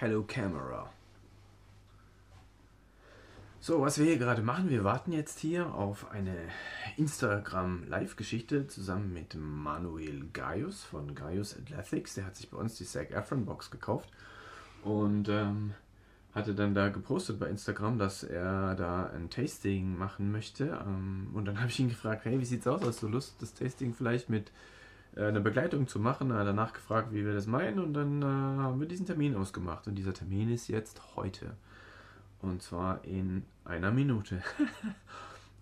Hello Camera. So, was wir hier gerade machen, wir warten jetzt hier auf eine Instagram-Live-Geschichte zusammen mit Manuel Gaius von Gaius Athletics. Der hat sich bei uns die Zac Efron Box gekauft und ähm, hatte dann da gepostet bei Instagram, dass er da ein Tasting machen möchte. Ähm, und dann habe ich ihn gefragt, hey, wie sieht's aus? Hast du Lust, das Tasting vielleicht mit äh, einer Begleitung zu machen? Hat danach gefragt, wie wir das meinen und dann äh, haben wir diesen Termin ausgemacht. Und dieser Termin ist jetzt heute. Und zwar in einer Minute.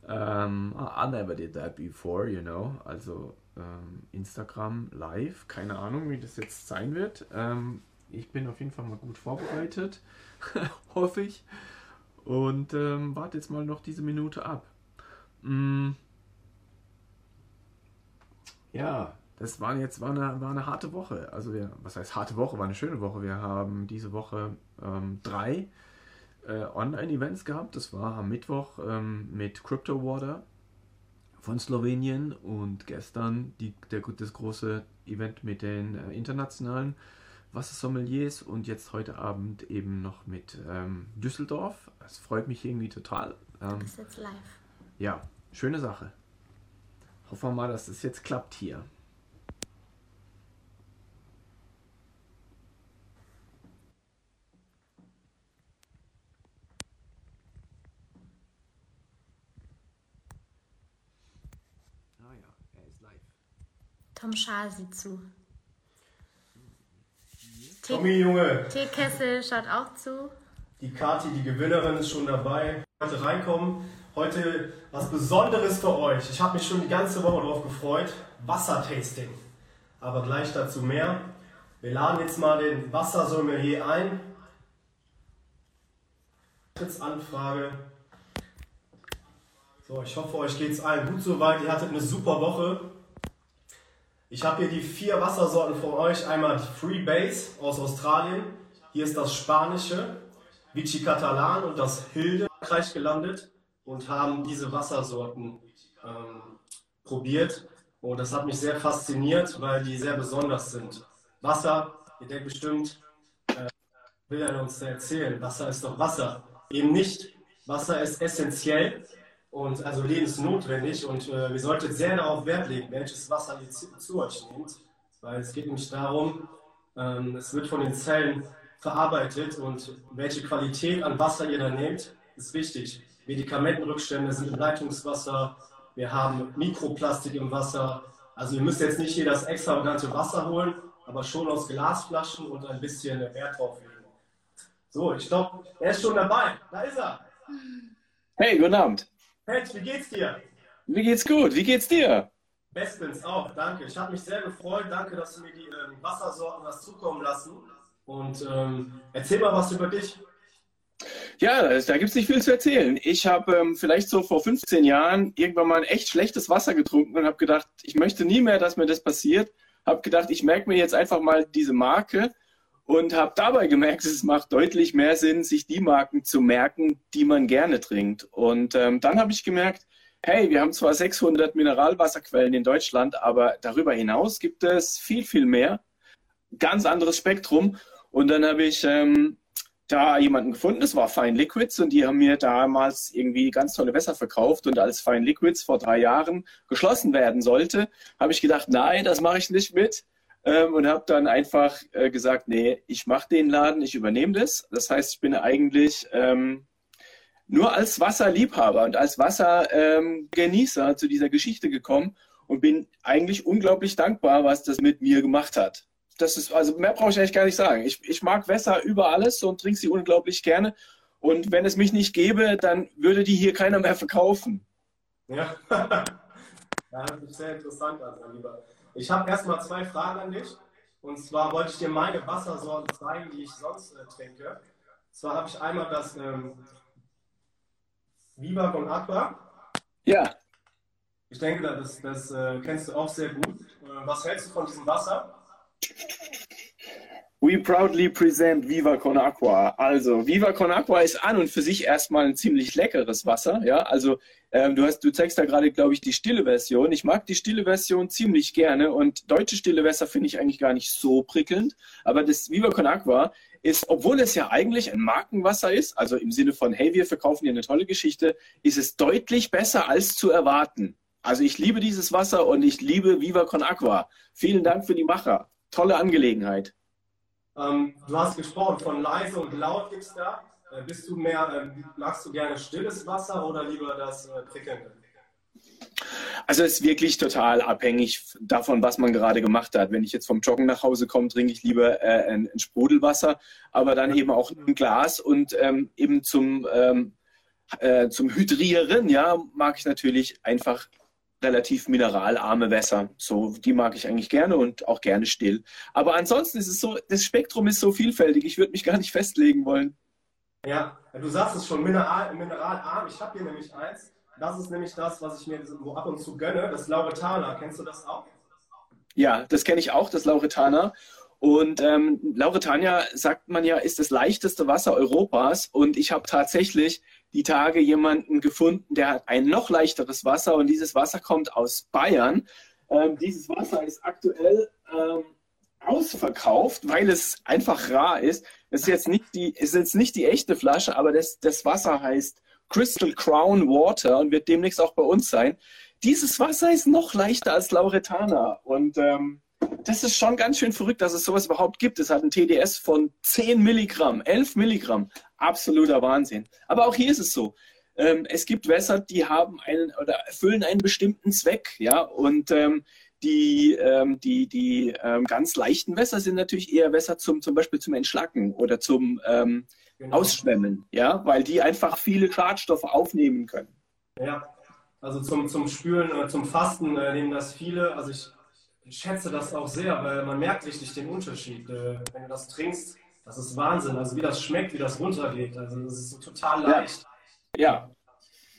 um, ähm, I never did that before, you know. Also um, ähm, Instagram live, keine Ahnung, wie das jetzt sein wird. Um, ähm, ich bin auf jeden Fall mal gut vorbereitet, hoffe ich. Und warte jetzt mal noch diese Minute ab. Mm. Ja, das war jetzt war eine, war eine harte Woche. Also wir, was heißt harte Woche? War eine schöne Woche. Wir haben diese Woche drei äh, Online-Events gehabt. Das war am Mittwoch ähm, mit Crypto Water von Slowenien und gestern die, der, das große Event mit den äh, internationalen Wassersommeliers und jetzt heute Abend eben noch mit ähm, Düsseldorf. Es freut mich irgendwie total. Ähm, das ist jetzt live. Ja, schöne Sache. Hoffen wir mal, dass es das jetzt klappt hier. Tom Schaar sieht zu. Tommy, Junge. Teekessel schaut auch zu. Die Kati, die Gewinnerin, ist schon dabei. Heute reinkommen. Heute was Besonderes für euch. Ich habe mich schon die ganze Woche darauf gefreut. Wassertasting. Aber gleich dazu mehr. Wir laden jetzt mal den Wassersommelier ein. Anfrage. So, ich hoffe, euch geht es allen gut soweit. Ihr hattet eine super Woche. Ich habe hier die vier Wassersorten für euch. Einmal Free Base aus Australien. Hier ist das spanische, Vichy Catalan und das Hilde Kreis gelandet und haben diese Wassersorten ähm, probiert. Und das hat mich sehr fasziniert, weil die sehr besonders sind. Wasser, ihr denkt bestimmt, äh, will er uns erzählen, Wasser ist doch Wasser. Eben nicht. Wasser ist essentiell und also lebensnotwendig und äh, wir sollten sehr darauf Wert legen, welches Wasser ihr zu, zu euch nehmt, weil es geht nämlich darum, ähm, es wird von den Zellen verarbeitet und welche Qualität an Wasser ihr da nehmt, ist wichtig. Medikamentenrückstände sind im Leitungswasser, wir haben Mikroplastik im Wasser, also ihr müsst jetzt nicht hier das extravagante Wasser holen, aber schon aus Glasflaschen und ein bisschen Wert drauf legen. So, ich glaube, er ist schon dabei. Da ist er. Hey, guten Abend. Patch, wie geht's dir? Mir geht's gut. Wie geht's dir? Bestens auch, danke. Ich habe mich sehr gefreut. Danke, dass du mir die ähm, Wassersorten was zukommen lassen. Und ähm, erzähl mal was über dich. Ja, da gibt es nicht viel zu erzählen. Ich habe ähm, vielleicht so vor 15 Jahren irgendwann mal ein echt schlechtes Wasser getrunken und habe gedacht, ich möchte nie mehr, dass mir das passiert. Habe gedacht, ich merke mir jetzt einfach mal diese Marke und habe dabei gemerkt, es macht deutlich mehr Sinn, sich die Marken zu merken, die man gerne trinkt. Und ähm, dann habe ich gemerkt, hey, wir haben zwar 600 Mineralwasserquellen in Deutschland, aber darüber hinaus gibt es viel, viel mehr. Ganz anderes Spektrum. Und dann habe ich ähm, da jemanden gefunden, das war Fine Liquids und die haben mir damals irgendwie ganz tolle Wässer verkauft und als Fine Liquids vor drei Jahren geschlossen werden sollte, habe ich gedacht, nein, das mache ich nicht mit ähm, und habe dann einfach äh, gesagt, nee, ich mache den Laden, ich übernehme das. Das heißt, ich bin eigentlich ähm, nur als Wasserliebhaber und als Wassergenießer ähm, zu dieser Geschichte gekommen und bin eigentlich unglaublich dankbar, was das mit mir gemacht hat. Das ist, also mehr brauche ich eigentlich gar nicht sagen. Ich, ich mag Wässer über alles und trinke sie unglaublich gerne. Und wenn es mich nicht gäbe, dann würde die hier keiner mehr verkaufen. Ja, das ist sehr interessant, mein Lieber. Ich habe erstmal zwei Fragen an dich. Und zwar wollte ich dir meine Wassersorten zeigen, die ich sonst äh, trinke. Und zwar habe ich einmal das ähm, Viva von Aqua. Ja. Ich denke, das, das äh, kennst du auch sehr gut. Äh, was hältst du von diesem Wasser? We proudly present Viva Con Aqua. Also, Viva Con Aqua ist an und für sich erstmal ein ziemlich leckeres Wasser. Ja, also ähm, du, hast, du zeigst da gerade, glaube ich, die stille Version. Ich mag die stille Version ziemlich gerne und deutsche stille Wasser finde ich eigentlich gar nicht so prickelnd. Aber das Viva Con Aqua ist, obwohl es ja eigentlich ein Markenwasser ist, also im Sinne von, hey, wir verkaufen dir eine tolle Geschichte, ist es deutlich besser als zu erwarten. Also ich liebe dieses Wasser und ich liebe Viva Con Aqua. Vielen Dank für die Macher. Tolle Angelegenheit. Ähm, du hast gesprochen von leise und laut gibt's da. Äh, bist du mehr, äh, magst du gerne stilles Wasser oder lieber das äh, prickelnde? Also es ist wirklich total abhängig davon, was man gerade gemacht hat. Wenn ich jetzt vom Joggen nach Hause komme, trinke ich lieber äh, ein, ein, Sprudelwasser, aber dann eben auch ein Glas und ähm, eben zum, ähm, äh, zum Hydrieren, ja, mag ich natürlich einfach relativ mineralarme Wässer. So, die mag ich eigentlich gerne und auch gerne still. Aber ansonsten ist es so, das Spektrum ist so vielfältig, ich würde mich gar nicht festlegen wollen. Ja, du sagst es schon, mineral, mineralarm. Ich habe hier nämlich eins. Das ist nämlich das, was ich mir so ab und zu gönne, das Lauretana. Kennst du das auch? Ja, das kenne ich auch, das Lauretana. Und ähm, Lauretania, sagt man ja, ist das leichteste Wasser Europas. Und ich habe tatsächlich die Tage jemanden gefunden, der hat ein noch leichteres Wasser und dieses Wasser kommt aus Bayern. Ähm, dieses Wasser ist aktuell ähm, ausverkauft, weil es einfach rar ist. Es ist jetzt nicht die, ist jetzt nicht die echte Flasche, aber das, das Wasser heißt Crystal Crown Water und wird demnächst auch bei uns sein. Dieses Wasser ist noch leichter als Lauretana und ähm, das ist schon ganz schön verrückt, dass es sowas überhaupt gibt. Es hat ein TDS von 10 Milligramm, 11 Milligramm. Absoluter Wahnsinn. Aber auch hier ist es so. Ähm, es gibt Wässer, die haben einen oder erfüllen einen bestimmten Zweck, ja. Und ähm, die, ähm, die, die ähm, ganz leichten Wässer sind natürlich eher Wässer zum, zum Beispiel zum Entschlacken oder zum ähm, genau. Ausschwemmen, ja, weil die einfach viele Schadstoffe aufnehmen können. Ja, also zum, zum Spülen oder zum Fasten äh, nehmen das viele. Also ich ich schätze das auch sehr, weil man merkt richtig den Unterschied. Äh, wenn du das trinkst, das ist Wahnsinn. Also wie das schmeckt, wie das runtergeht. Also das ist so total leicht. Ja, ja.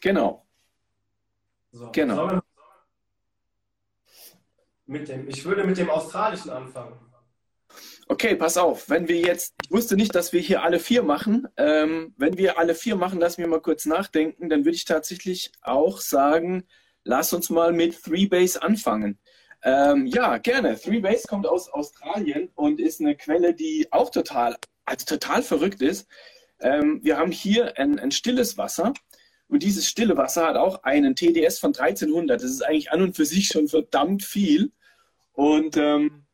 genau. So. Genau. Mit dem, ich würde mit dem Australischen anfangen. Okay, pass auf. Wenn wir jetzt, ich wusste nicht, dass wir hier alle vier machen. Ähm, wenn wir alle vier machen, lass mich mal kurz nachdenken, dann würde ich tatsächlich auch sagen, lass uns mal mit Three Base anfangen. Ähm, ja, gerne. Three Base kommt aus Australien und ist eine Quelle, die auch total, also total verrückt ist. Ähm, wir haben hier ein, ein stilles Wasser und dieses stille Wasser hat auch einen TDS von 1300. Das ist eigentlich an und für sich schon verdammt viel. Und ähm,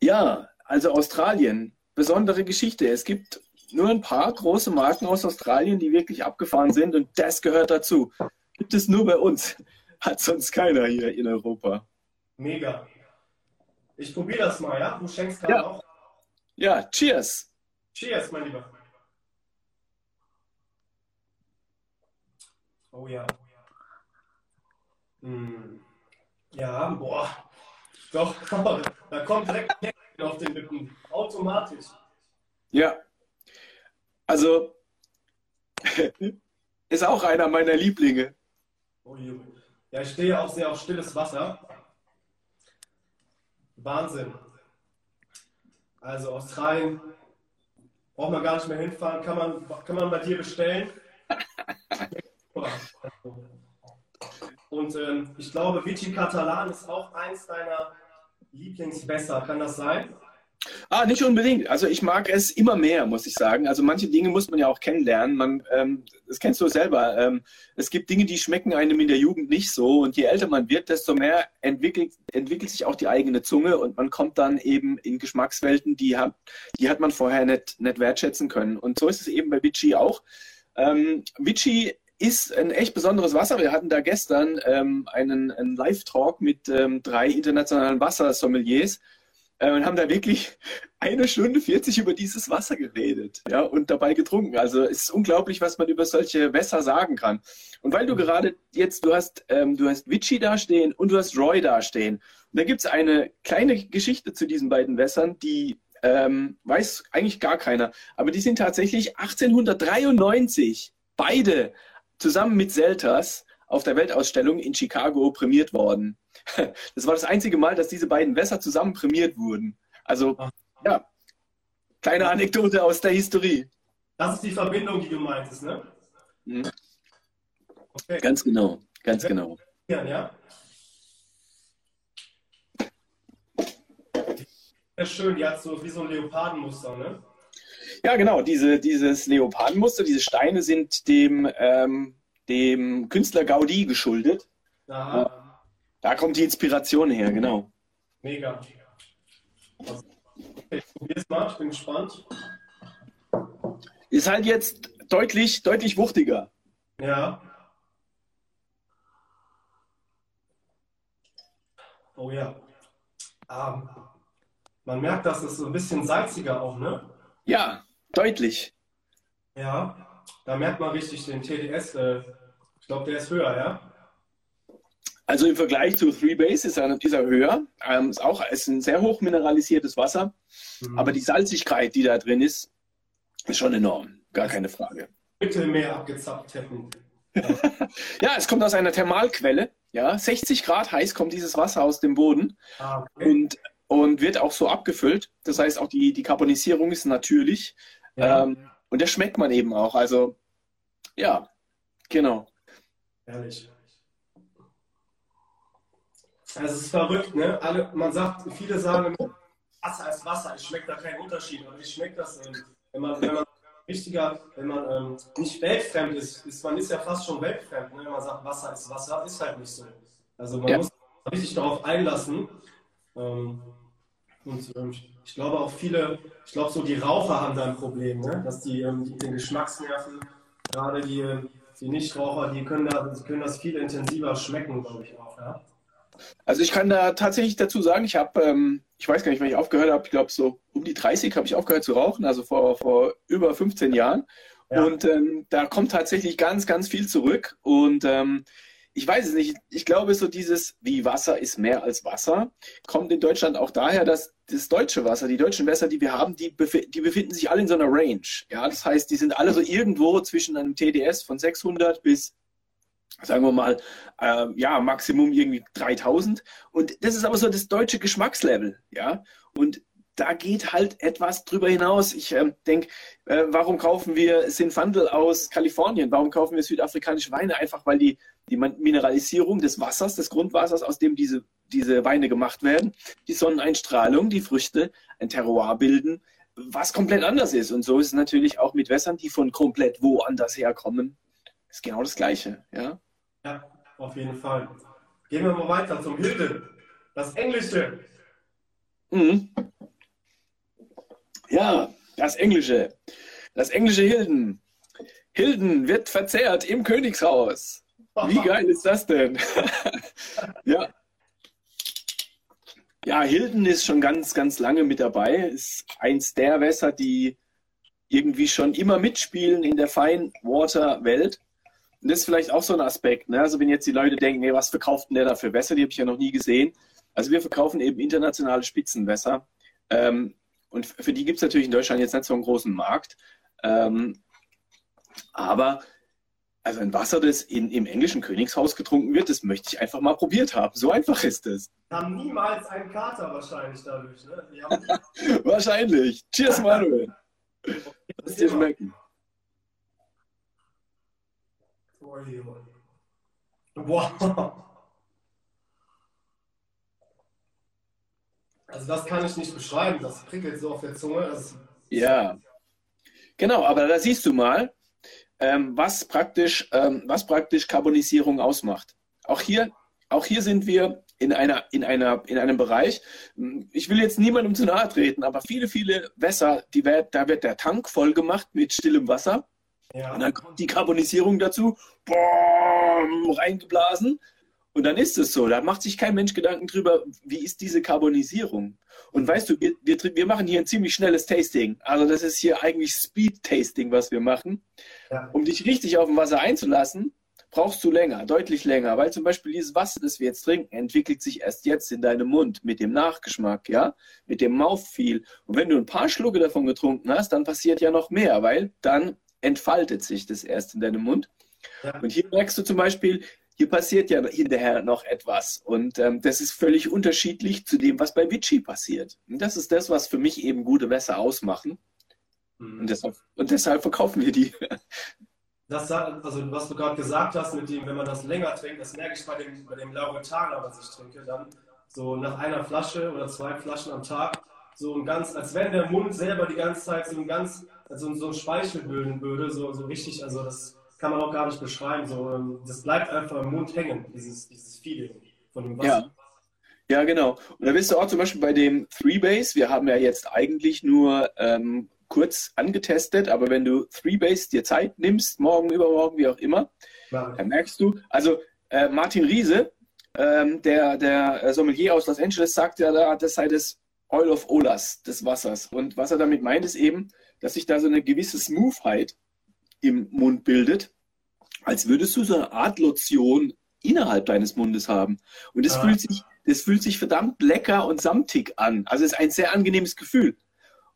ja, also Australien, besondere Geschichte. Es gibt nur ein paar große Marken aus Australien, die wirklich abgefahren sind und das gehört dazu. Gibt es nur bei uns. Hat sonst keiner hier in Europa. Mega. Ich probiere das mal, ja? Du schenkst gerade ja. auch. Ja, cheers. Cheers, mein Lieber. Oh ja. Mm. Ja, boah. Doch, da kommt direkt auf den Lippen. Automatisch. Ja. Also, ist auch einer meiner Lieblinge. Oh, ja, ich stehe auch sehr auf stilles Wasser. Wahnsinn. Also Australien braucht man gar nicht mehr hinfahren, kann man, kann man bei dir bestellen. Und ähm, ich glaube, Vichy Catalan ist auch eins deiner Lieblingsbesser. Kann das sein? Ah, nicht unbedingt. Also ich mag es immer mehr, muss ich sagen. Also manche Dinge muss man ja auch kennenlernen. Man, ähm, das kennst du selber. Ähm, es gibt Dinge, die schmecken einem in der Jugend nicht so. Und je älter man wird, desto mehr entwickelt, entwickelt sich auch die eigene Zunge und man kommt dann eben in Geschmackswelten, die hat, die hat man vorher nicht, nicht wertschätzen können. Und so ist es eben bei Vichy auch. Ähm, Vichy ist ein echt besonderes Wasser. Wir hatten da gestern ähm, einen, einen Live-Talk mit ähm, drei internationalen Wassersommeliers äh, und haben da wirklich eine Stunde 40 über dieses Wasser geredet ja, und dabei getrunken. Also es ist unglaublich, was man über solche Wässer sagen kann. Und weil du mhm. gerade jetzt, du hast, ähm, du hast Vichy dastehen und du hast Roy dastehen. Und da gibt es eine kleine Geschichte zu diesen beiden Wässern, die ähm, weiß eigentlich gar keiner. Aber die sind tatsächlich 1893 beide zusammen mit Selters auf der Weltausstellung in Chicago prämiert worden. Das war das einzige Mal, dass diese beiden Wässer zusammen prämiert wurden. Also, ja, Kleine Anekdote aus der Historie. Das ist die Verbindung, die du meintest, ne? Mhm. Okay. Ganz genau, ganz genau. Ja, ja. Sehr schön, die hat so wie so ein Leopardenmuster, ne? Ja, genau, diese, dieses Leopardenmuster, diese Steine sind dem, ähm, dem Künstler Gaudi geschuldet. Aha, Da kommt die Inspiration her, genau. mega. Ich probier's mal, ich bin gespannt. Ist halt jetzt deutlich, deutlich wuchtiger. Ja. Oh ja. Ah, man merkt, dass es so ein bisschen salziger auch, ne? Ja, deutlich. Ja. Da merkt man richtig den TDS. Äh, ich glaube, der ist höher, ja? Also im Vergleich zu Three Base ist er, ist er höher. Ähm, ist auch ist ein sehr hoch mineralisiertes Wasser. Mhm. Aber die Salzigkeit, die da drin ist, ist schon enorm. Gar keine Frage. Mittelmeer abgezapft hätten. Ja, es kommt aus einer Thermalquelle. Ja, 60 Grad heiß kommt dieses Wasser aus dem Boden Ah, okay. und, und wird auch so abgefüllt. Das heißt, auch die, die Carbonisierung ist natürlich. Ja, Ähm, und das schmeckt man eben auch. Also, ja, genau. ehrlich. Also es ist verrückt, ne? Alle, man sagt, viele sagen, Wasser ist Wasser, ich schmecke da keinen Unterschied. Aber ich schmecke das, wenn man, wenn man richtiger, wenn man ähm, nicht weltfremd ist, ist, man ist ja fast schon weltfremd, ne? wenn man sagt, Wasser ist Wasser, ist halt nicht so. Also man Ja. muss sich richtig darauf einlassen. Ähm, und ähm, ich glaube auch viele, ich glaube so die Raucher haben da ein Problem, ne? dass die, ähm, den Geschmacksnerven, gerade die, die Nichtraucher, die können, da, die können das viel intensiver schmecken, glaube ich auch. Ja? Also ich kann da tatsächlich dazu sagen, ich habe, ähm, ich weiß gar nicht, wann ich aufgehört habe, ich glaube so um die 30 habe ich aufgehört zu rauchen, also vor, vor über 15 Jahren. Ja. Und ähm, da kommt tatsächlich ganz, ganz viel zurück. Und ähm, ich weiß es nicht, ich glaube so dieses, wie Wasser ist mehr als Wasser, kommt in Deutschland auch daher, dass das deutsche Wasser, die deutschen Wässer, die wir haben, die, befi die befinden sich alle in so einer Range. Ja, das heißt, die sind alle so irgendwo zwischen einem TDS von 600 bis sagen wir mal, ähm, ja, Maximum irgendwie 3000. Und das ist aber so das deutsche Geschmackslevel, ja. Und da geht halt etwas drüber hinaus. Ich ähm, denke, äh, warum kaufen wir Sinfandel aus Kalifornien? Warum kaufen wir südafrikanische Weine? Einfach weil die, die Mineralisierung des Wassers, des Grundwassers, aus dem diese, diese Weine gemacht werden, die Sonneneinstrahlung, die Früchte, ein Terroir bilden, was komplett anders ist. Und so ist es natürlich auch mit Wässern, die von komplett woanders herkommen. Ist genau das Gleiche, ja. ja, auf jeden Fall. Gehen wir mal weiter zum Hilde. Das Englische. Mhm. Ja, das Englische. Das englische Hilden. Hilden wird verzehrt im Königshaus. Wie geil ist das denn? ja. Ja, Hilden ist schon ganz, ganz lange mit dabei. Ist eins der Wässer, die irgendwie schon immer mitspielen in der Fine-Water-Welt. Und das ist vielleicht auch so ein Aspekt. Ne? Also wenn jetzt die Leute denken, hey, was verkauft denn der da für Wässer? Die habe ich ja noch nie gesehen. Also wir verkaufen eben internationale Spitzenwässer. Ähm, und für die gibt es natürlich in Deutschland jetzt nicht so einen großen Markt. Ähm, aber also ein Wasser, das in, im englischen Königshaus getrunken wird, das möchte ich einfach mal probiert haben. So einfach ist es. Haben niemals einen Kater wahrscheinlich dadurch. Ne? Wahrscheinlich. Cheers, Manuel. Lass dir schmecken. Wow. Also das kann ich nicht beschreiben. Das prickelt so auf der Zunge. Das Ja. Genau, aber da siehst du mal, ähm, was, praktisch, ähm, was praktisch Carbonisierung ausmacht. Auch hier, auch hier sind wir in, einer, in, einer, in einem Bereich, ich will jetzt niemandem zu nahe treten, aber viele, viele Wässer, die wird, da wird der Tank voll gemacht mit stillem Wasser. ja. Und dann kommt die Carbonisierung dazu, boom, reingeblasen. Und dann ist es so. Da macht sich kein Mensch Gedanken drüber, wie ist diese Carbonisierung. Und weißt du, wir, wir, wir machen hier ein ziemlich schnelles Tasting. Also das ist hier eigentlich Speed-Tasting, was wir machen. Ja. Um dich richtig auf dem Wasser einzulassen, brauchst du länger, deutlich länger. Weil zum Beispiel dieses Wasser, das wir jetzt trinken, entwickelt sich erst jetzt in deinem Mund mit dem Nachgeschmack, ja, mit dem Mouthfeel. Und wenn du ein paar Schlucke davon getrunken hast, dann passiert ja noch mehr, weil dann entfaltet sich das erst in deinem Mund. Ja. Und hier merkst du zum Beispiel, hier passiert ja hinterher noch etwas. Und ähm, das ist völlig unterschiedlich zu dem, was bei Vichy passiert. Und das ist das, was für mich eben gute Wässer ausmachen. Mhm. Und, deshalb, und deshalb verkaufen wir die. Das, also was du gerade gesagt hast, mit dem, wenn man das länger trinkt, das merke ich bei dem, bei dem Lauretaner, was ich trinke, dann so nach einer Flasche oder zwei Flaschen am Tag, so ein ganz, als wenn der Mund selber die ganze Zeit so ein ganz, also so ein Speichel bilden würde, so, so richtig, also das kann man auch gar nicht beschreiben, so, ähm, das bleibt einfach im Mund hängen, dieses, dieses Feeling von dem Wasser. Ja. Ja, genau. Und da bist du auch zum Beispiel bei dem Three Base. Wir haben ja jetzt eigentlich nur ähm, kurz angetestet, aber wenn du Three Base dir Zeit nimmst, morgen, übermorgen, wie auch immer, ja. dann merkst du, also äh, Martin Riese, ähm, der, der Sommelier aus Los Angeles, sagt ja da, das sei das Oil of Olas des Wassers. Und was er damit meint, ist eben, dass sich da so eine gewisse Smoothheit im Mund bildet, als würdest du so eine Art Lotion innerhalb deines Mundes haben. Und das, ja. fühlt, sich, das fühlt sich verdammt lecker und samtig an. Also es ist ein sehr angenehmes Gefühl.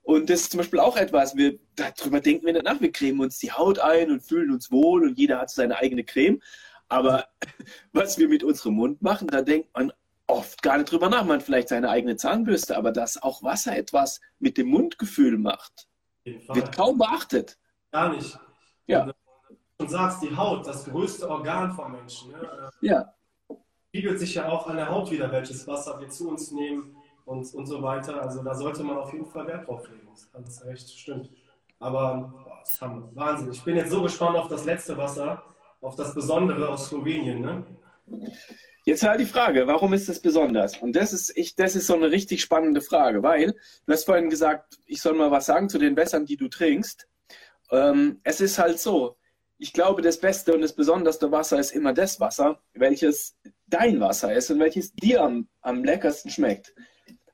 Und das ist zum Beispiel auch etwas, wir, darüber denken wir nicht nach. Wir cremen uns die Haut ein und fühlen uns wohl und jeder hat seine eigene Creme. Aber was wir mit unserem Mund machen, da denkt man oft gar nicht drüber nach. Man vielleicht seine eigene Zahnbürste, aber dass auch Wasser etwas mit dem Mundgefühl macht, wird kaum beachtet. Gar nicht. Ja. Und du sagst, die Haut, das größte Organ vom Menschen. Ne? Ja. Spiegelt sich ja auch an der Haut wieder, welches Wasser wir zu uns nehmen und, und so weiter. Also da sollte man auf jeden Fall Wert drauf legen. Das ist echt stimmt. Aber boah, das ist Wahnsinn. Ich bin jetzt so gespannt auf das letzte Wasser, auf das Besondere aus Slowenien. Ne? Jetzt halt die Frage, warum ist das besonders? Und das ist, ich, das ist so eine richtig spannende Frage, weil du hast vorhin gesagt, ich soll mal was sagen zu den Wässern, die du trinkst. Ähm, es ist halt so, ich glaube, das beste und das besonderste Wasser ist immer das Wasser, welches dein Wasser ist und welches dir am, am leckersten schmeckt.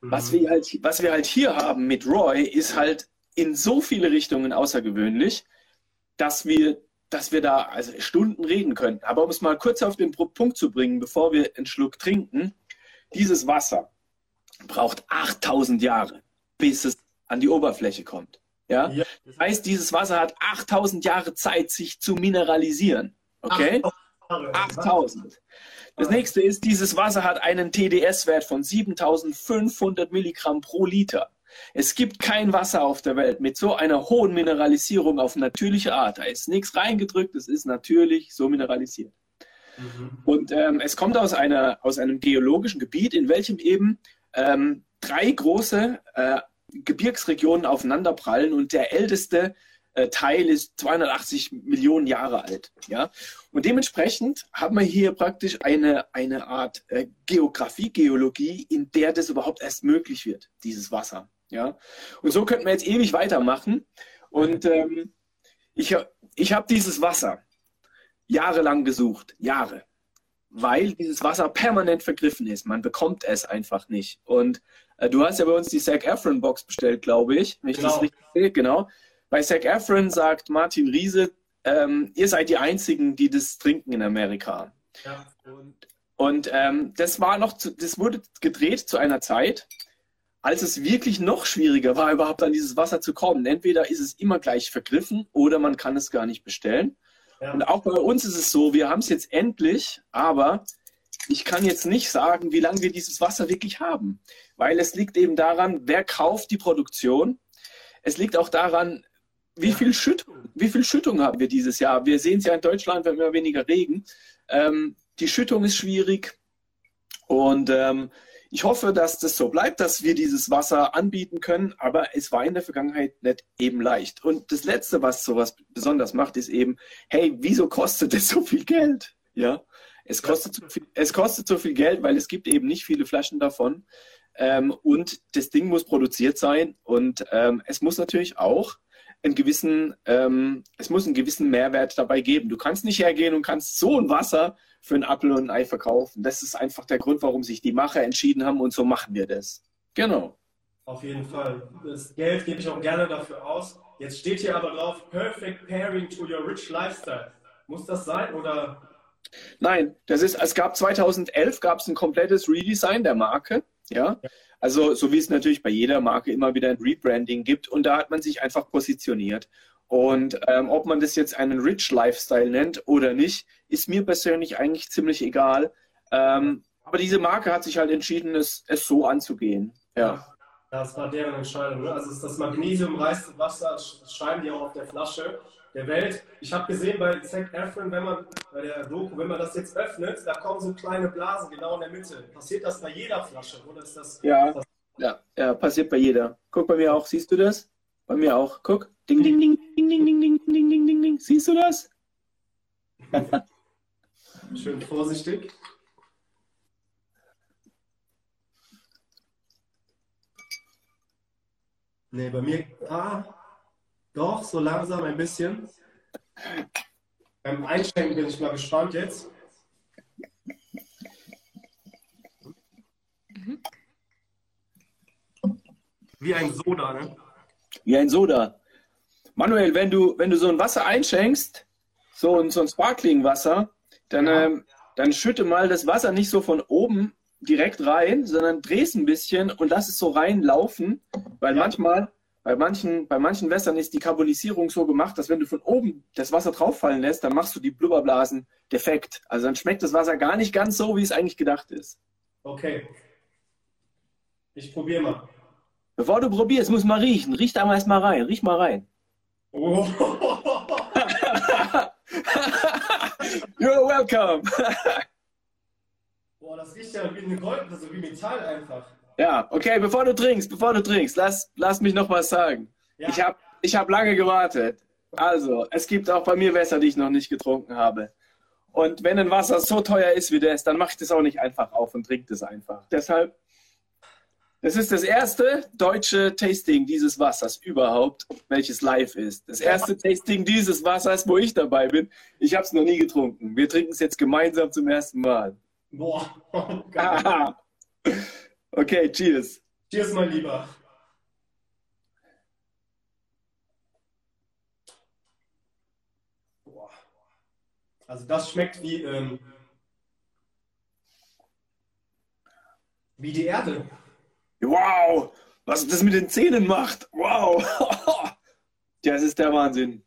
Was, mhm. wir halt, was wir halt hier haben mit Roy, ist halt in so viele Richtungen außergewöhnlich, dass wir, dass wir da also Stunden reden könnten. Aber um es mal kurz auf den Punkt zu bringen, bevor wir einen Schluck trinken, dieses Wasser braucht 8000 Jahre, bis es an die Oberfläche kommt. Ja? ja? Das heißt, dieses Wasser hat 8000 Jahre Zeit, sich zu mineralisieren. Okay? 8000. Das nächste ist, dieses Wasser hat einen TDS-Wert von 7500 Milligramm pro Liter. Es gibt kein Wasser auf der Welt mit so einer hohen Mineralisierung auf natürliche Art. Da ist nichts reingedrückt, es ist natürlich so mineralisiert. Mhm. Und ähm, es kommt aus, einer, aus einem geologischen Gebiet, in welchem eben ähm, drei große äh, Gebirgsregionen aufeinanderprallen und der älteste äh, Teil ist 280 Millionen Jahre alt. Ja? Und dementsprechend haben wir hier praktisch eine, eine Art äh, Geografie, Geologie, in der das überhaupt erst möglich wird, dieses Wasser. Ja? Und so könnten wir jetzt ewig weitermachen. Und ähm, ich, ich habe dieses Wasser jahrelang gesucht, Jahre, weil dieses Wasser permanent vergriffen ist. Man bekommt es einfach nicht. Und du hast ja bei uns die Zac Efron Box bestellt, glaube ich, wenn ich genau. das richtig sehe. Genau. Bei Zac Efron sagt Martin Riese, ähm, ihr seid die Einzigen, die das trinken in Amerika. Ja. Und, und ähm, das war noch, zu, das wurde gedreht zu einer Zeit, als es wirklich noch schwieriger war, überhaupt an dieses Wasser zu kommen. Entweder ist es immer gleich vergriffen oder man kann es gar nicht bestellen. Ja. Und auch bei uns ist es so, wir haben es jetzt endlich, aber ich kann jetzt nicht sagen, wie lange wir dieses Wasser wirklich haben, weil es liegt eben daran, wer kauft die Produktion. Es liegt auch daran, wie viel Schüttung, wie viel Schüttung haben wir dieses Jahr? Wir sehen es ja in Deutschland, wir haben immer weniger Regen. Ähm, die Schüttung ist schwierig. Und ähm, ich hoffe, dass das so bleibt, dass wir dieses Wasser anbieten können, aber es war in der Vergangenheit nicht eben leicht. Und das Letzte, was sowas besonders macht, ist eben, hey, wieso kostet es so viel Geld? Ja, es kostet, so viel, es kostet so viel Geld, weil es gibt eben nicht viele Flaschen davon. Ähm, und das Ding muss produziert sein und ähm, es muss natürlich auch einen gewissen, ähm, es muss einen gewissen Mehrwert dabei geben. Du kannst nicht hergehen und kannst so ein Wasser für einen Apfel und ein Ei verkaufen. Das ist einfach der Grund, warum sich die Macher entschieden haben und so machen wir das. Genau. Auf jeden Fall. Das Geld gebe ich auch gerne dafür aus. Jetzt steht hier aber drauf, Perfect Pairing to your rich lifestyle. Muss das sein oder? Nein, das ist, es gab 2011 gab es ein komplettes Redesign der Marke. Ja. ja. Also so wie es natürlich bei jeder Marke immer wieder ein Rebranding gibt und da hat man sich einfach positioniert. Und ähm, ob man das jetzt einen Rich Lifestyle nennt oder nicht, ist mir persönlich eigentlich ziemlich egal. Ähm, aber diese Marke hat sich halt entschieden, es, es so anzugehen. Ja. Das war deren Entscheidung. Ne? Also das magnesiumreichste Wasser, das schreiben die auch auf der Flasche der Welt. Ich habe gesehen bei Zac Efron, wenn man bei der Doku, wenn man das jetzt öffnet, da kommen so kleine Blasen genau in der Mitte. Passiert das bei jeder Flasche oder ist das? Ja, das ja, ja, passiert bei jeder. Guck bei mir auch, siehst du das? Bei mir auch. Guck. Ding, ding, ding, ding, ding, ding, ding, ding, ding, ding, ding. Siehst du das? Schön vorsichtig. Nee, bei mir, ah, doch, so langsam ein bisschen. Beim Einschenken bin ich mal gespannt jetzt. Wie ein Soda, ne? Wie ein Soda. Manuel, wenn du, wenn du so ein Wasser einschenkst, so ein, so ein Sparkling-Wasser, dann, Ja. ähm, dann schütte mal das Wasser nicht so von oben direkt rein, sondern dreh's ein bisschen und lass es so reinlaufen, weil Ja. manchmal, bei manchen, bei manchen Wässern ist die Carbonisierung so gemacht, dass wenn du von oben das Wasser drauffallen lässt, dann machst du die Blubberblasen defekt. Also dann schmeckt das Wasser gar nicht ganz so, wie es eigentlich gedacht ist. Okay. Ich probiere mal. Bevor du probierst, muss mal riechen. Riech da mal erst mal rein. Riech mal rein. Oh. You're welcome. Boah, das riecht ja wie eine Gold, also wie Metall einfach. Ja, okay, bevor du trinkst, bevor du trinkst, lass, lass mich noch was sagen. Ja. Ich habe ich hab lange gewartet. Also, es gibt auch bei mir Wässer, die ich noch nicht getrunken habe. Und wenn ein Wasser so teuer ist wie das, dann mache ich das auch nicht einfach auf und trinke das einfach. Deshalb, das ist das erste deutsche Tasting dieses Wassers überhaupt, welches live ist. Das erste Tasting dieses Wassers, wo ich dabei bin. Ich habe es noch nie getrunken. Wir trinken es jetzt gemeinsam zum ersten Mal. Boah. Okay, cheers. Cheers, mein Lieber. Boah. Also das schmeckt wie, ähm, wie die Erde. Wow, was das mit den Zähnen macht. Wow. Das ist der Wahnsinn.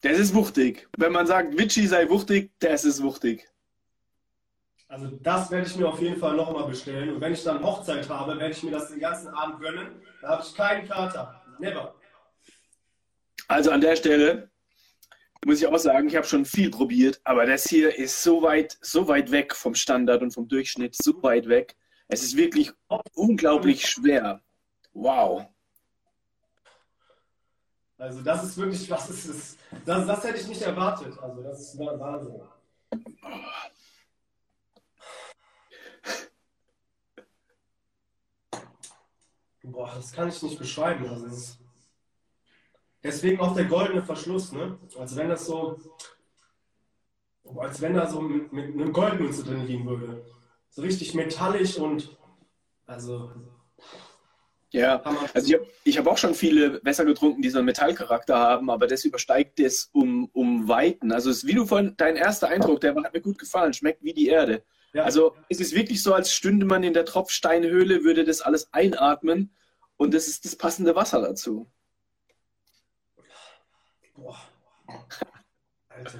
Das ist wuchtig. Wenn man sagt, Vichy sei wuchtig, das ist wuchtig. Also das werde ich mir auf jeden Fall nochmal bestellen. Und wenn ich dann Hochzeit habe, werde ich mir das den ganzen Abend gönnen. Da habe ich keinen Kater. Never. Also an der Stelle muss ich auch sagen, ich habe schon viel probiert, aber das hier ist so weit, so weit weg vom Standard und vom Durchschnitt, so weit weg. Es ist wirklich unglaublich schwer. Wow. Also das ist wirklich, was ist es? Das, das hätte ich nicht erwartet. Also das ist Wahnsinn. Boah, das kann ich nicht beschreiben. Also ist deswegen auch der goldene Verschluss, ne? Als wenn das so, als wenn da so mit, mit einer Goldmünze drin liegen würde. So richtig metallisch und also Ja, also ich habe hab auch schon viele Wässer getrunken, die so einen Metallcharakter haben, aber das übersteigt es um, um Weiten. Also es ist wie du von, dein erster Eindruck, der hat mir gut gefallen, schmeckt wie die Erde. Ja. Also es ist wirklich so, als stünde man in der Tropfsteinhöhle, würde das alles einatmen und das ist das passende Wasser dazu. Boah. Alter.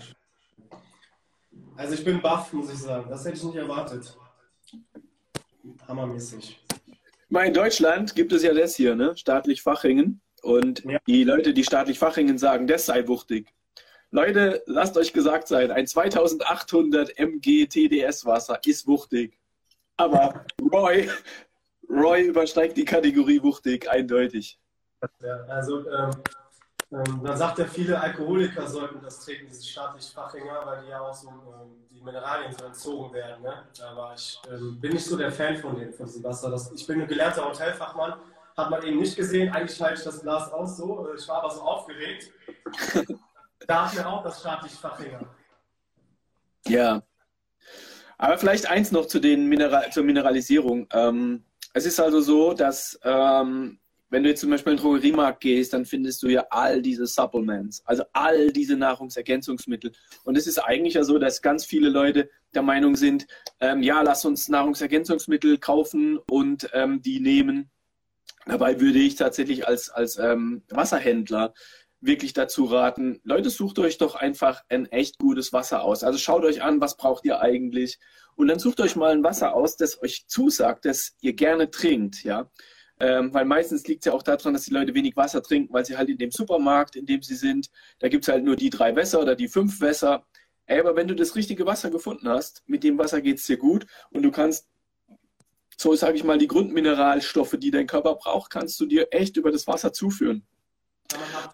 Also ich bin baff, muss ich sagen. Das hätte ich nicht erwartet. Hammermäßig. Mal in Deutschland gibt es ja das hier, ne? Staatlich Fachingen. Und Ja. die Leute, die staatlich Fachingen sagen, das sei wuchtig. Leute, lasst euch gesagt sein, ein 2800 mg TDS Wasser ist wuchtig. Aber Roy, Roy übersteigt die Kategorie wuchtig, eindeutig. Ja, also ähm, ähm, dann sagt er, viele Alkoholiker sollten das trinken, diese staatlich Fachinger, weil die ja auch so ähm, die Mineralien so entzogen werden. Ne? Aber ich ähm, bin nicht so der Fan von, dem, von diesem Wasser. Das, ich bin ein gelernter Hotelfachmann, hat man eben nicht gesehen. Eigentlich halte ich das Glas aus so. Äh, Ich war aber so aufgeregt. da hat mir auch das staatlich Fachinger. Ja. Aber vielleicht eins noch zu den Mineral zur Mineralisierung. Ähm, es ist also so, dass ähm, wenn du jetzt zum Beispiel in den Drogeriemarkt gehst, dann findest du ja all diese Supplements, also all diese Nahrungsergänzungsmittel. Und es ist eigentlich ja so, dass ganz viele Leute der Meinung sind, ähm, ja, lass uns Nahrungsergänzungsmittel kaufen und ähm, die nehmen. Dabei würde ich tatsächlich als, als ähm, Wasserhändler wirklich dazu raten, Leute, sucht euch doch einfach ein echt gutes Wasser aus. Also schaut euch an, was braucht ihr eigentlich? Und dann sucht euch mal ein Wasser aus, das euch zusagt, das ihr gerne trinkt, ja. Ähm, weil meistens liegt es ja auch daran, dass die Leute wenig Wasser trinken, weil sie halt in dem Supermarkt, in dem sie sind, da gibt es halt nur die drei Wässer oder die fünf Wässer. Ey, aber wenn du das richtige Wasser gefunden hast, mit dem Wasser geht es dir gut und du kannst, so sage ich mal, die Grundmineralstoffe, die dein Körper braucht, kannst du dir echt über das Wasser zuführen.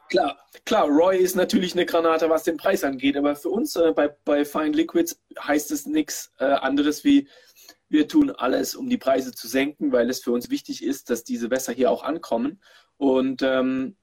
Klar, klar, Roy ist natürlich eine Granate, was den Preis angeht, aber für uns äh, bei, bei Fine Liquids heißt es nichts äh, anderes wie, wir tun alles, um die Preise zu senken, weil es für uns wichtig ist, dass diese Wässer hier auch ankommen. Und ähm,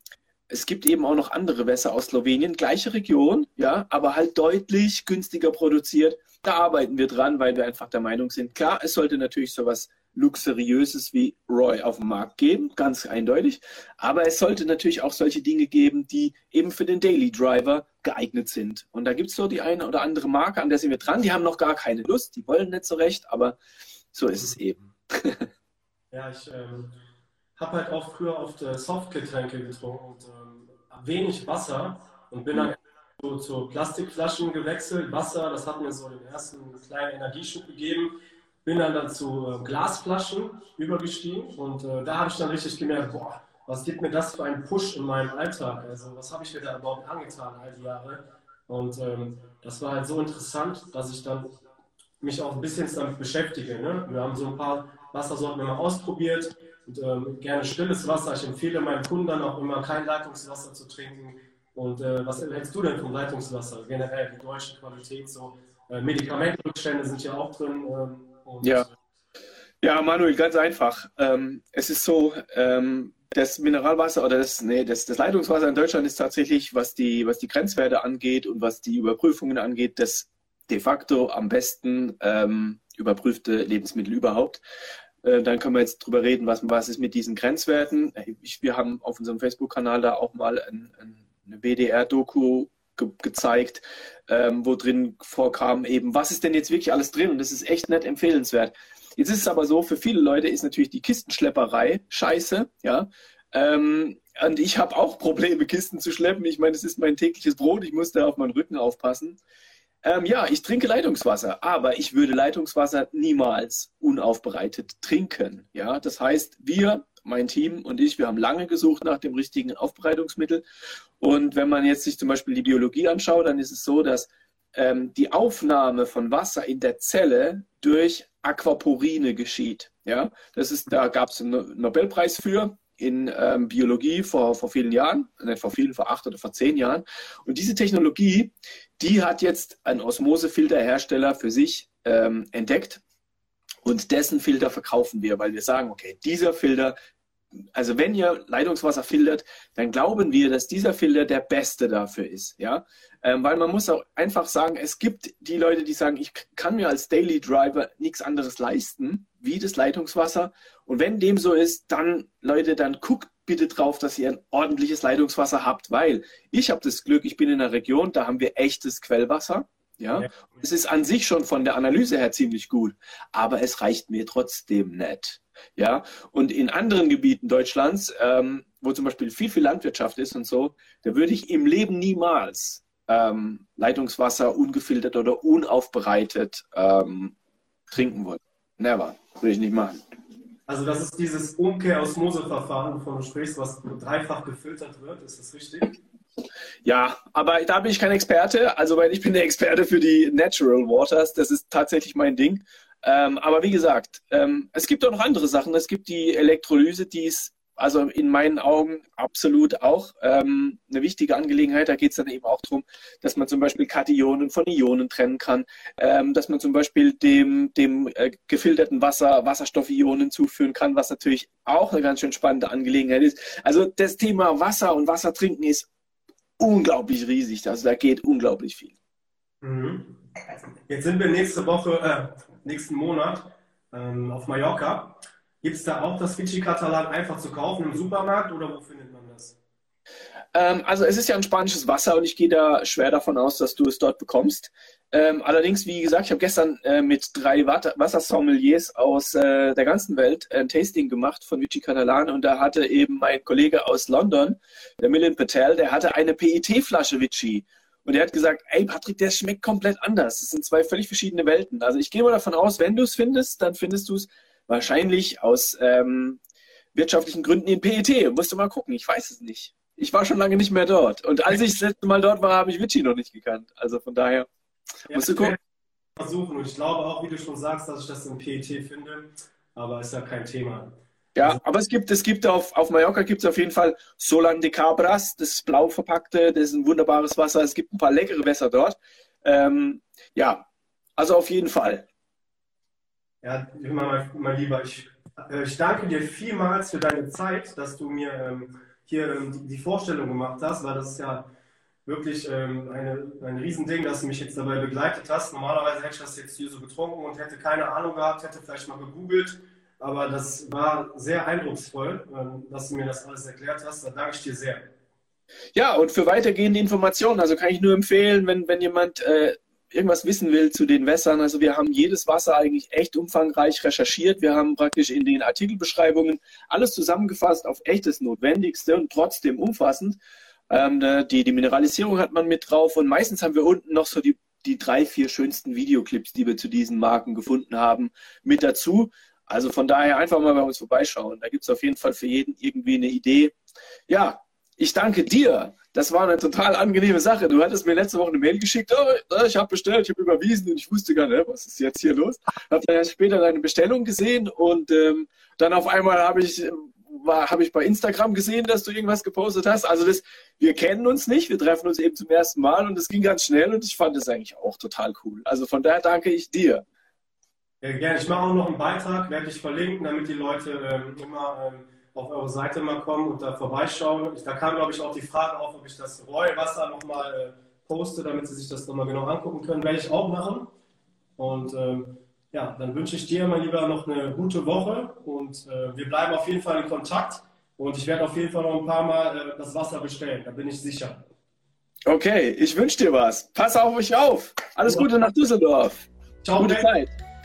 es gibt eben auch noch andere Wässer aus Slowenien, gleiche Region, ja, aber halt deutlich günstiger produziert. Da arbeiten wir dran, weil wir einfach der Meinung sind, klar, es sollte natürlich sowas Luxuriöses wie Roy auf dem Markt geben, ganz eindeutig. Aber es sollte natürlich auch solche Dinge geben, die eben für den Daily Driver geeignet sind. Und da gibt es so die eine oder andere Marke, an der sind wir dran. Die haben noch gar keine Lust, die wollen nicht so recht, aber so ist es eben. ja, ich ähm, habe halt auch früher oft äh, Softgetränke getrunken und ähm, wenig Wasser und bin dann so zu Plastikflaschen gewechselt. Wasser, das hat mir so den ersten kleinen Energieschub gegeben bin dann, dann zu äh, Glasflaschen übergestiegen und äh, da habe ich dann richtig gemerkt, boah, was gibt mir das für einen Push in meinem Alltag? Also was habe ich mir da überhaupt angetan all die Jahre? Und ähm, das war halt so interessant, dass ich dann mich auch ein bisschen damit beschäftige. Ne? Wir haben so ein paar Wassersorten immer ausprobiert und ähm, gerne stilles Wasser. Ich empfehle meinen Kunden dann auch immer kein Leitungswasser zu trinken. Und äh, was hältst du denn vom Leitungswasser? Generell die deutsche Qualität, so äh, Medikamentenrückstände sind ja auch drin. Ähm, ja. ja, Manuel, ganz einfach. Ähm, es ist so, ähm, das Mineralwasser oder das, nee, das, das Leitungswasser in Deutschland ist tatsächlich, was die, was die Grenzwerte angeht und was die Überprüfungen angeht, das de facto am besten ähm, überprüfte Lebensmittel überhaupt. Äh, dann können wir jetzt drüber reden, was, was ist mit diesen Grenzwerten. Ich, wir haben auf unserem Facebook-Kanal da auch mal ein, ein, eine BDR-Doku ge gezeigt, ähm, wo drin vorkam eben, was ist denn jetzt wirklich alles drin? Und das ist echt nicht empfehlenswert. Jetzt ist es aber so, für viele Leute ist natürlich die Kistenschlepperei scheiße, ja. Ähm, und ich habe auch Probleme, Kisten zu schleppen. Ich meine, das ist mein tägliches Brot. Ich muss da auf meinen Rücken aufpassen. Ähm, ja, ich trinke Leitungswasser, aber ich würde Leitungswasser niemals unaufbereitet trinken. Ja, das heißt, wir mein Team und ich, wir haben lange gesucht nach dem richtigen Aufbereitungsmittel. Und wenn man jetzt sich zum Beispiel die Biologie anschaut, dann ist es so, dass ähm, die Aufnahme von Wasser in der Zelle durch Aquaporine geschieht. Ja, das ist, da gab es einen Nobelpreis für in ähm, Biologie vor, vor vielen Jahren, nicht vor vielen, vor acht oder vor zehn Jahren. Und diese Technologie, die hat jetzt ein Osmosefilterhersteller für sich ähm, entdeckt. Und dessen Filter verkaufen wir, weil wir sagen, okay, dieser Filter also wenn ihr Leitungswasser filtert, dann glauben wir, dass dieser Filter der beste dafür ist. Ja? Ähm, weil man muss auch einfach sagen, es gibt die Leute, die sagen, ich kann mir als Daily Driver nichts anderes leisten, wie das Leitungswasser. Und wenn dem so ist, dann, Leute, dann guckt bitte drauf, dass ihr ein ordentliches Leitungswasser habt, weil ich habe das Glück, ich bin in einer Region, da haben wir echtes Quellwasser. Ja? ja, es ist an sich schon von der Analyse her ziemlich gut, aber es reicht mir trotzdem nicht. Ja, und in anderen Gebieten Deutschlands, ähm, wo zum Beispiel viel, viel Landwirtschaft ist und so, da würde ich im Leben niemals ähm, Leitungswasser ungefiltert oder unaufbereitet ähm, trinken wollen. Never. Würde ich nicht machen. Also das ist dieses Umkehr-Osmose-Verfahren, wovon du sprichst, was dreifach gefiltert wird. Ist das richtig? Ja, aber da bin ich kein Experte. Also, weil ich bin der Experte für die Natural Waters. Das ist tatsächlich mein Ding. Ähm, aber wie gesagt, ähm, es gibt auch noch andere Sachen. Es gibt die Elektrolyse, die ist also in meinen Augen absolut auch ähm, eine wichtige Angelegenheit. Da geht es dann eben auch darum, dass man zum Beispiel Kationen von Ionen trennen kann, ähm, dass man zum Beispiel dem, dem äh, gefilterten Wasser Wasserstoffionen zuführen kann, was natürlich auch eine ganz schön spannende Angelegenheit ist. Also das Thema Wasser und Wasser trinken ist unglaublich riesig. Also da geht unglaublich viel. Mhm. Jetzt sind wir nächste Woche, äh, nächsten Monat ähm, auf Mallorca. Gibt es da auch das Fidschi Catalan einfach zu kaufen im Supermarkt oder wo findet man das? Ähm, also es ist ja ein spanisches Wasser und ich gehe da schwer davon aus, dass du es dort bekommst. Ähm, allerdings, wie gesagt, ich habe gestern äh, mit drei Wassersommeliers aus äh, der ganzen Welt ein Tasting gemacht von Vichy Catalan und da hatte eben mein Kollege aus London, der Milan Patel, der hatte eine PET-Flasche Vichy. Und er hat gesagt, ey Patrick, der schmeckt komplett anders. Das sind zwei völlig verschiedene Welten. Also ich gehe mal davon aus, wenn du es findest, dann findest du es wahrscheinlich aus, ähm, wirtschaftlichen Gründen in PET. Musste mal gucken, ich weiß es nicht. Ich war schon lange nicht mehr dort. Und als ich das letzte Mal dort war, habe ich Vichy noch nicht gekannt. Also von daher Ja, musst du ich gucken. werde versuchen und ich glaube auch, wie du schon sagst, dass ich das im PET finde, aber ist ja kein Thema. Ja, aber es gibt, es gibt auf, auf Mallorca gibt es auf jeden Fall Solan de Cabras, das ist blau verpackte, das ist ein wunderbares Wasser. Es gibt ein paar leckere Wässer dort. Ähm, ja, also auf jeden Fall. Ja, mein, mein Lieber, ich, äh, ich danke dir vielmals für deine Zeit, dass du mir ähm, hier ähm, die, die Vorstellung gemacht hast, weil das ist ja wirklich ähm, eine, ein Riesending, dass du mich jetzt dabei begleitet hast. Normalerweise hätte ich das jetzt hier so getrunken und hätte keine Ahnung gehabt, hätte vielleicht mal gegoogelt, aber das war sehr eindrucksvoll, ähm, dass du mir das alles erklärt hast. Da danke ich dir sehr. Ja, und für weitergehende Informationen, also kann ich nur empfehlen, wenn, wenn jemand äh, irgendwas wissen will zu den Wässern, also wir haben jedes Wasser eigentlich echt umfangreich recherchiert. Wir haben praktisch in den Artikelbeschreibungen alles zusammengefasst auf echtes Notwendigste und trotzdem umfassend. Ähm, die, die Mineralisierung hat man mit drauf und meistens haben wir unten noch so die, die drei, vier schönsten Videoclips, die wir zu diesen Marken gefunden haben, mit dazu. Also von daher einfach mal bei uns vorbeischauen. Da gibt es auf jeden Fall für jeden irgendwie eine Idee. Ja, ich danke dir. Das war eine total angenehme Sache. Du hattest mir letzte Woche eine Mail geschickt, oh, ich habe bestellt, ich habe überwiesen und ich wusste gar nicht, was ist jetzt hier los. Habe dann später deine Bestellung gesehen und ähm, dann auf einmal habe ich, habe ich bei Instagram gesehen, dass du irgendwas gepostet hast. Also das, wir kennen uns nicht, wir treffen uns eben zum ersten Mal und es ging ganz schnell und ich fand es eigentlich auch total cool. Also von daher danke ich dir. Ja, gerne. Ich mache auch noch einen Beitrag, werde ich verlinken, damit die Leute ähm, immer ähm, auf eure Seite mal kommen und da vorbeischauen. Da kam, glaube ich, auch die Frage auf, ob ich das Rollwasser nochmal äh, poste, damit sie sich das nochmal genau angucken können. Werde ich auch machen. Und ähm, ja, dann wünsche ich dir, mein Lieber, noch eine gute Woche und äh, wir bleiben auf jeden Fall in Kontakt. Und ich werde auf jeden Fall noch ein paar Mal äh, das Wasser bestellen, da bin ich sicher. Okay, ich wünsche dir was. Pass auf euch auf. Alles Gute nach Düsseldorf. Ciao, Gute. Zeit.